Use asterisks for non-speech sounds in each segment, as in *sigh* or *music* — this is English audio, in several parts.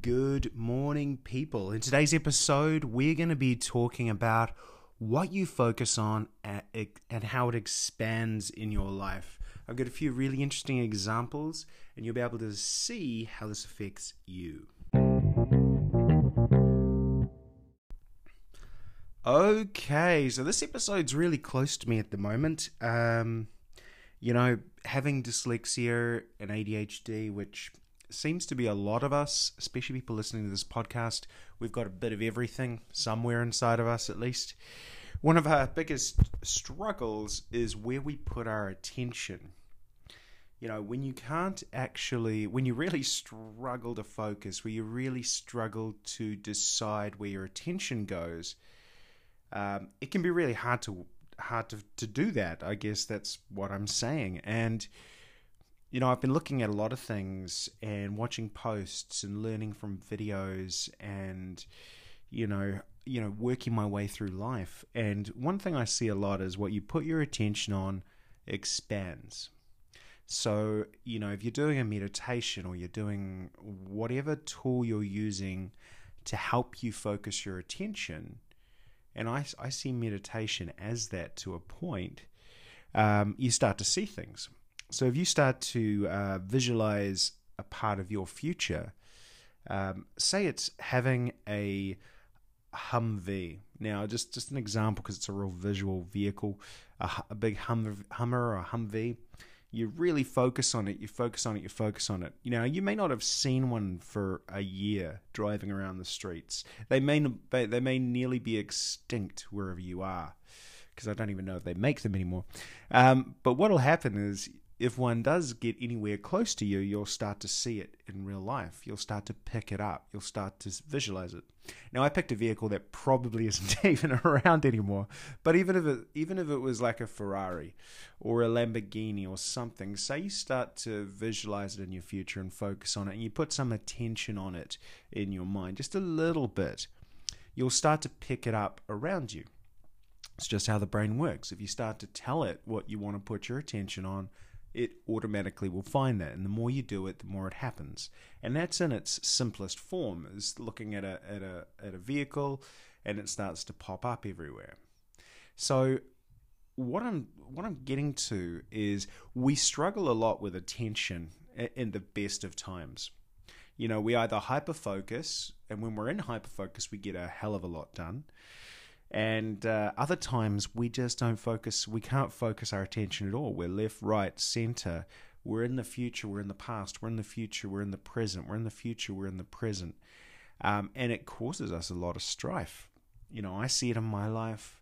Good morning, people. In today's episode, we're going to be talking about what you focus on and how it expands in your life. I've got a few really interesting examples, and you'll be able to see how this affects you. Okay, so this episode's really close to me at the moment. Um, you know, having dyslexia and ADHD, which seems to be a lot of us, especially people listening to this podcast, we've got a bit of everything somewhere inside of us at least. One of our biggest struggles is where we put our attention. You know, when you can't actually, when you really struggle to focus, where you really struggle to decide where your attention goes, um, it can be really hard to hard to, to do that. I guess that's what I'm saying. And you know, I've been looking at a lot of things and watching posts and learning from videos and you know, you know, working my way through life. And one thing I see a lot is what you put your attention on expands. So, you know, if you're doing a meditation or you're doing whatever tool you're using to help you focus your attention, and I, I see meditation as that to a point, um, you start to see things. So if you start to uh, visualize a part of your future, um, say it's having a Humvee. Now, just just an example because it's a real visual vehicle, a, a big hum, Hummer or a Humvee. You really focus on it. You focus on it. You focus on it. You know, you may not have seen one for a year driving around the streets. They may they, may nearly be extinct wherever you are, because I don't even know if they make them anymore. Um, but what'll happen is if one does get anywhere close to you, you'll start to see it in real life. You'll start to pick it up. You'll start to visualize it. Now, I picked a vehicle that probably *laughs* isn't even around anymore. But even if it, even if it was like a Ferrari or a Lamborghini or something, say you start to visualize it in your future and focus on it, and you put some attention on it in your mind, just a little bit, you'll start to pick it up around you. It's just how the brain works. If you start to tell it what you want to put your attention on, it automatically will find that. And the more you do it, the more it happens. And that's in its simplest form, is looking at a, at a, at a vehicle and it starts to pop up everywhere. So what I'm what I'm getting to is we struggle a lot with attention in the best of times. You know, we either hyper focus, and when we're in hyper focus, we get a hell of a lot done. And uh, other times we just don't focus, we can't focus our attention at all. We're left, right, center. We're in the future, we're in the past, we're in the future, we're in the present, we're in the future, we're in the present. Um, and it causes us a lot of strife. You know, I see it in my life.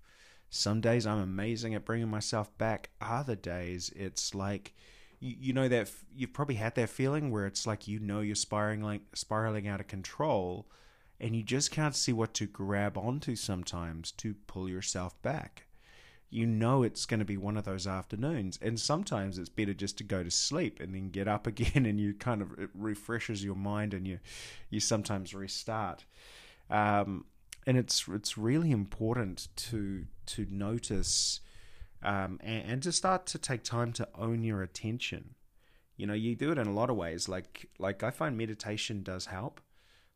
Some days I'm amazing at bringing myself back. Other days it's like, you, you know that you've probably had that feeling where it's like you know you're spiraling spiraling out of control, and you just can't see what to grab onto sometimes to pull yourself back. You know it's going to be one of those afternoons, and sometimes it's better just to go to sleep and then get up *laughs* again, and you kind of it refreshes your mind, and you you sometimes restart. Um, and it's it's really important to to notice um, and, and to start to take time to own your attention. You know, you do it in a lot of ways. Like like I find meditation does help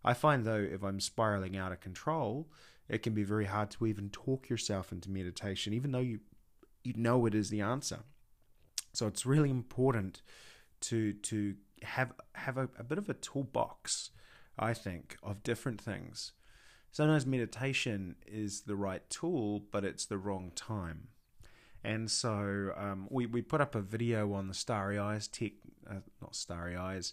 I find though, if I'm spiraling out of control, it can be very hard to even talk yourself into meditation, even though you you know it is the answer. So it's really important to to have have a, a bit of a toolbox, I think, of different things. Sometimes meditation is the right tool, but it's the wrong time. And so um, we, we put up a video on the Starry Eyes tech, uh, not Starry Eyes,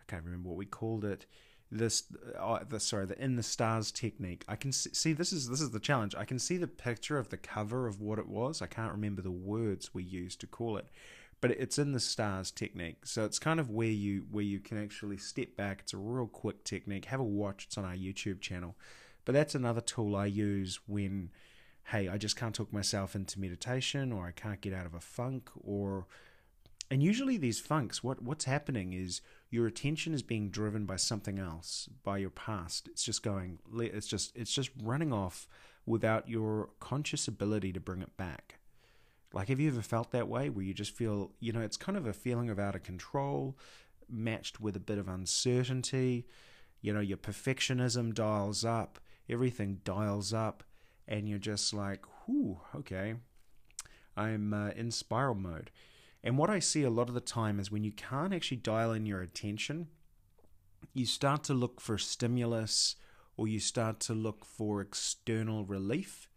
I can't remember what we called it this uh, the sorry the in the stars technique. I can see this is this is the challenge. I can see the picture of the cover of what it was. I can't remember the words we used to call it but it's in the stars technique. So it's kind of where you where you can actually step back. It's a real quick technique. Have a watch. It's on our youtube channel. But that's another tool i use when hey i just can't talk myself into meditation or i can't get out of a funk or and usually these funks, what what's happening is your attention is being driven by something else, by your past. It's just going it's just it's just running off without your conscious ability to bring it back. Like have you ever felt that way where you just feel, you know, it's kind of a feeling of out of control matched with a bit of uncertainty. You know, your perfectionism dials up, everything dials up, and you're just like, whew, okay, I'm uh, in spiral mode. And what I see a lot of the time is when you can't actually dial in your attention, you start to look for stimulus or you start to look for external relief.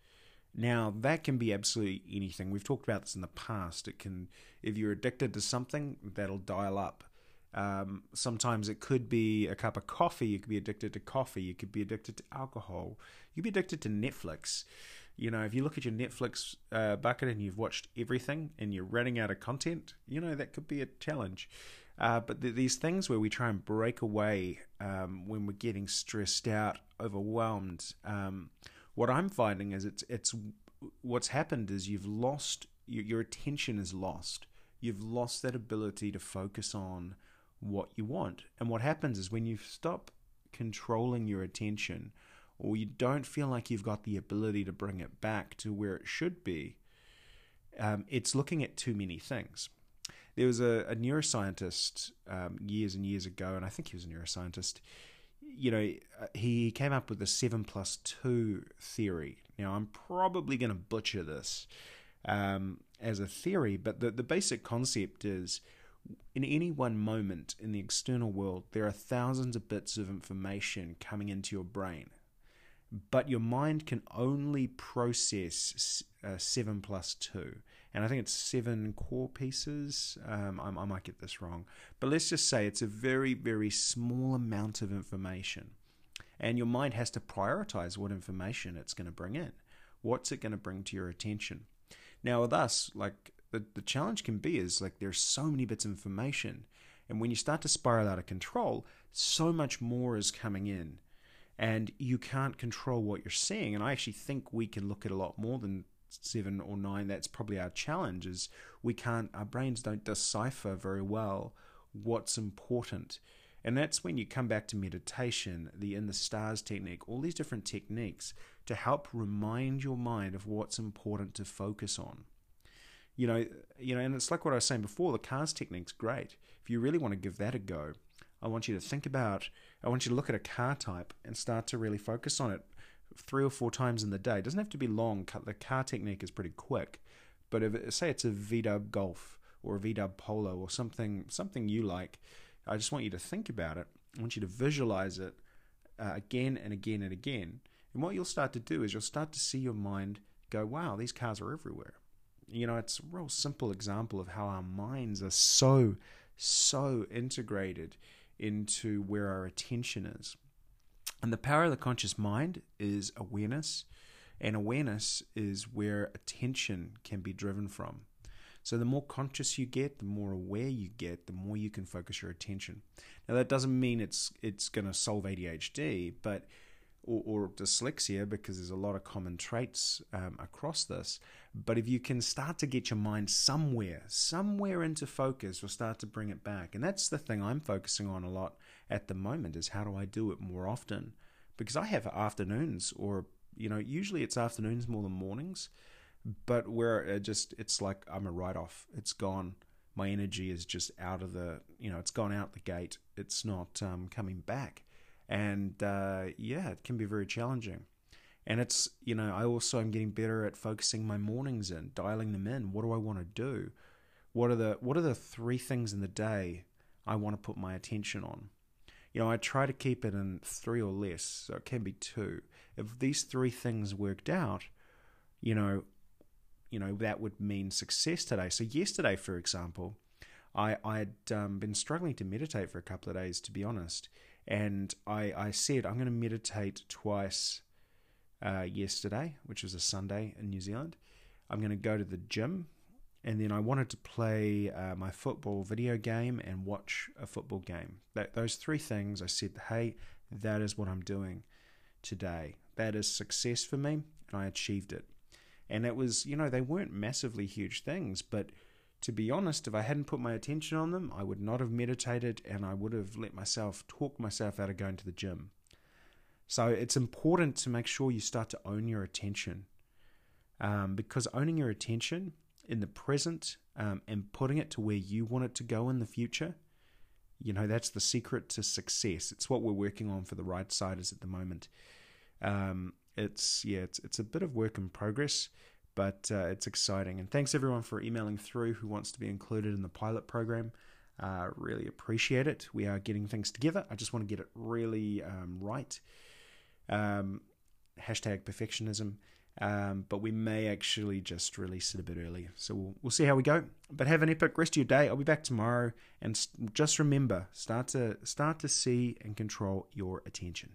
Now, that can be absolutely anything. We've talked about this in the past. It can, if you're addicted to something, that'll dial up. Um, sometimes it could be a cup of coffee. You could be addicted to coffee. You could be addicted to alcohol. You could be addicted to Netflix. You know, if you look at your Netflix uh, bucket and you've watched everything and you're running out of content, you know, that could be a challenge. Uh, but th- these things where we try and break away um, when we're getting stressed out, overwhelmed, um, what I'm finding is it's it's what's happened is you've lost your, your attention is lost. You've lost that ability to focus on what you want. And what happens is when you stop controlling your attention, or you don't feel like you've got the ability to bring it back to where it should be, um, it's looking at too many things. There was a, a neuroscientist um, years and years ago, and I think he was a neuroscientist. You know, uh, he came up with the seven plus two theory. Now, I'm probably going to butcher this um, as a theory, but the, the basic concept is in any one moment in the external world, there are thousands of bits of information coming into your brain but your mind can only process uh, seven plus two. And I think it's seven core pieces. Um, I, I might get this wrong. But let's just say it's a very, very small amount of information. And your mind has to prioritize what information it's going to bring in. What's it going to bring to your attention? Now, with us, like the, the challenge can be is like there's so many bits of information. And when you start to spiral out of control, so much more is coming in and you can't control what you're seeing. And I actually think we can look at a lot more than seven or nine. That's probably our challenge. Is we can't, our brains don't decipher very well what's important. And that's when you come back to meditation, the in the stars technique, all these different techniques to help remind your mind of what's important to focus on. You know, you know, and it's like what I was saying before, the cars technique's great. If you really want to give that a go, I want you to think about, I want you to look at a car type and start to really focus on it three or four times in the day. It doesn't have to be long. The car technique is pretty quick. But if say it's a VW Golf or a VW Polo or something something you like, I just want you to think about it. I want you to visualize it uh, again and again and again. And what you'll start to do is you'll start to see your mind go, "Wow, these cars are everywhere." You know, it's a real simple example of how our minds are so so integrated into where our attention is. And the power of the conscious mind is awareness, and awareness is where attention can be driven from. So the more conscious you get, the more aware you get, the more you can focus your attention. Now that doesn't mean it's it's going to solve ADHD, but or, or dyslexia because there's a lot of common traits um, across this. But if you can start to get your mind somewhere, somewhere into focus, or start to bring it back, and that's the thing I'm focusing on a lot at the moment is how do I do it more often? Because I have afternoons, or you know, usually it's afternoons more than mornings, but where it just it's like I'm a write off. It's gone. My energy is just out of the, you know, it's gone out the gate. It's not um, coming back and uh, yeah, it can be very challenging. And it's you know I also am getting better at focusing my mornings in, dialing them in. What do I want to do? What are the what are the three things in the day I want to put my attention on? You know, I try to keep it in three or less, so it can be two. If these three things worked out, you know, you know that would mean success today. So yesterday, for example, I I had um, been struggling to meditate for a couple of days, to be honest, and I, I said, I'm going to meditate twice uh, yesterday, which was a Sunday in New Zealand. I'm going to go to the gym. And then I wanted to play uh, my football video game and watch a football game. That, those three things, I said, hey, that is what I'm doing today. That is success for me, and I achieved it. And it was, you know, they weren't massively huge things, but to be honest, if I hadn't put my attention on them, I would not have meditated and I would have let myself talk myself out of going to the gym. So it's important to make sure you start to own your attention um, because owning your attention in the present um, and putting it to where you want it to go in the future You know, that's the secret to success. It's what we're working on for the right siders at the moment. Um, it's yeah, it's it's a bit of work in progress, but uh, it's exciting. And thanks everyone for emailing through who wants to be included in the pilot program. Uh, really appreciate it. We are getting things together. I just want to get it really um, right. Um, hashtag perfectionism. Um, but we may actually just release it a bit early. So we'll, we'll see how we go. But have an epic rest of your day. I'll be back tomorrow. And just remember, start to start to see and control your attention.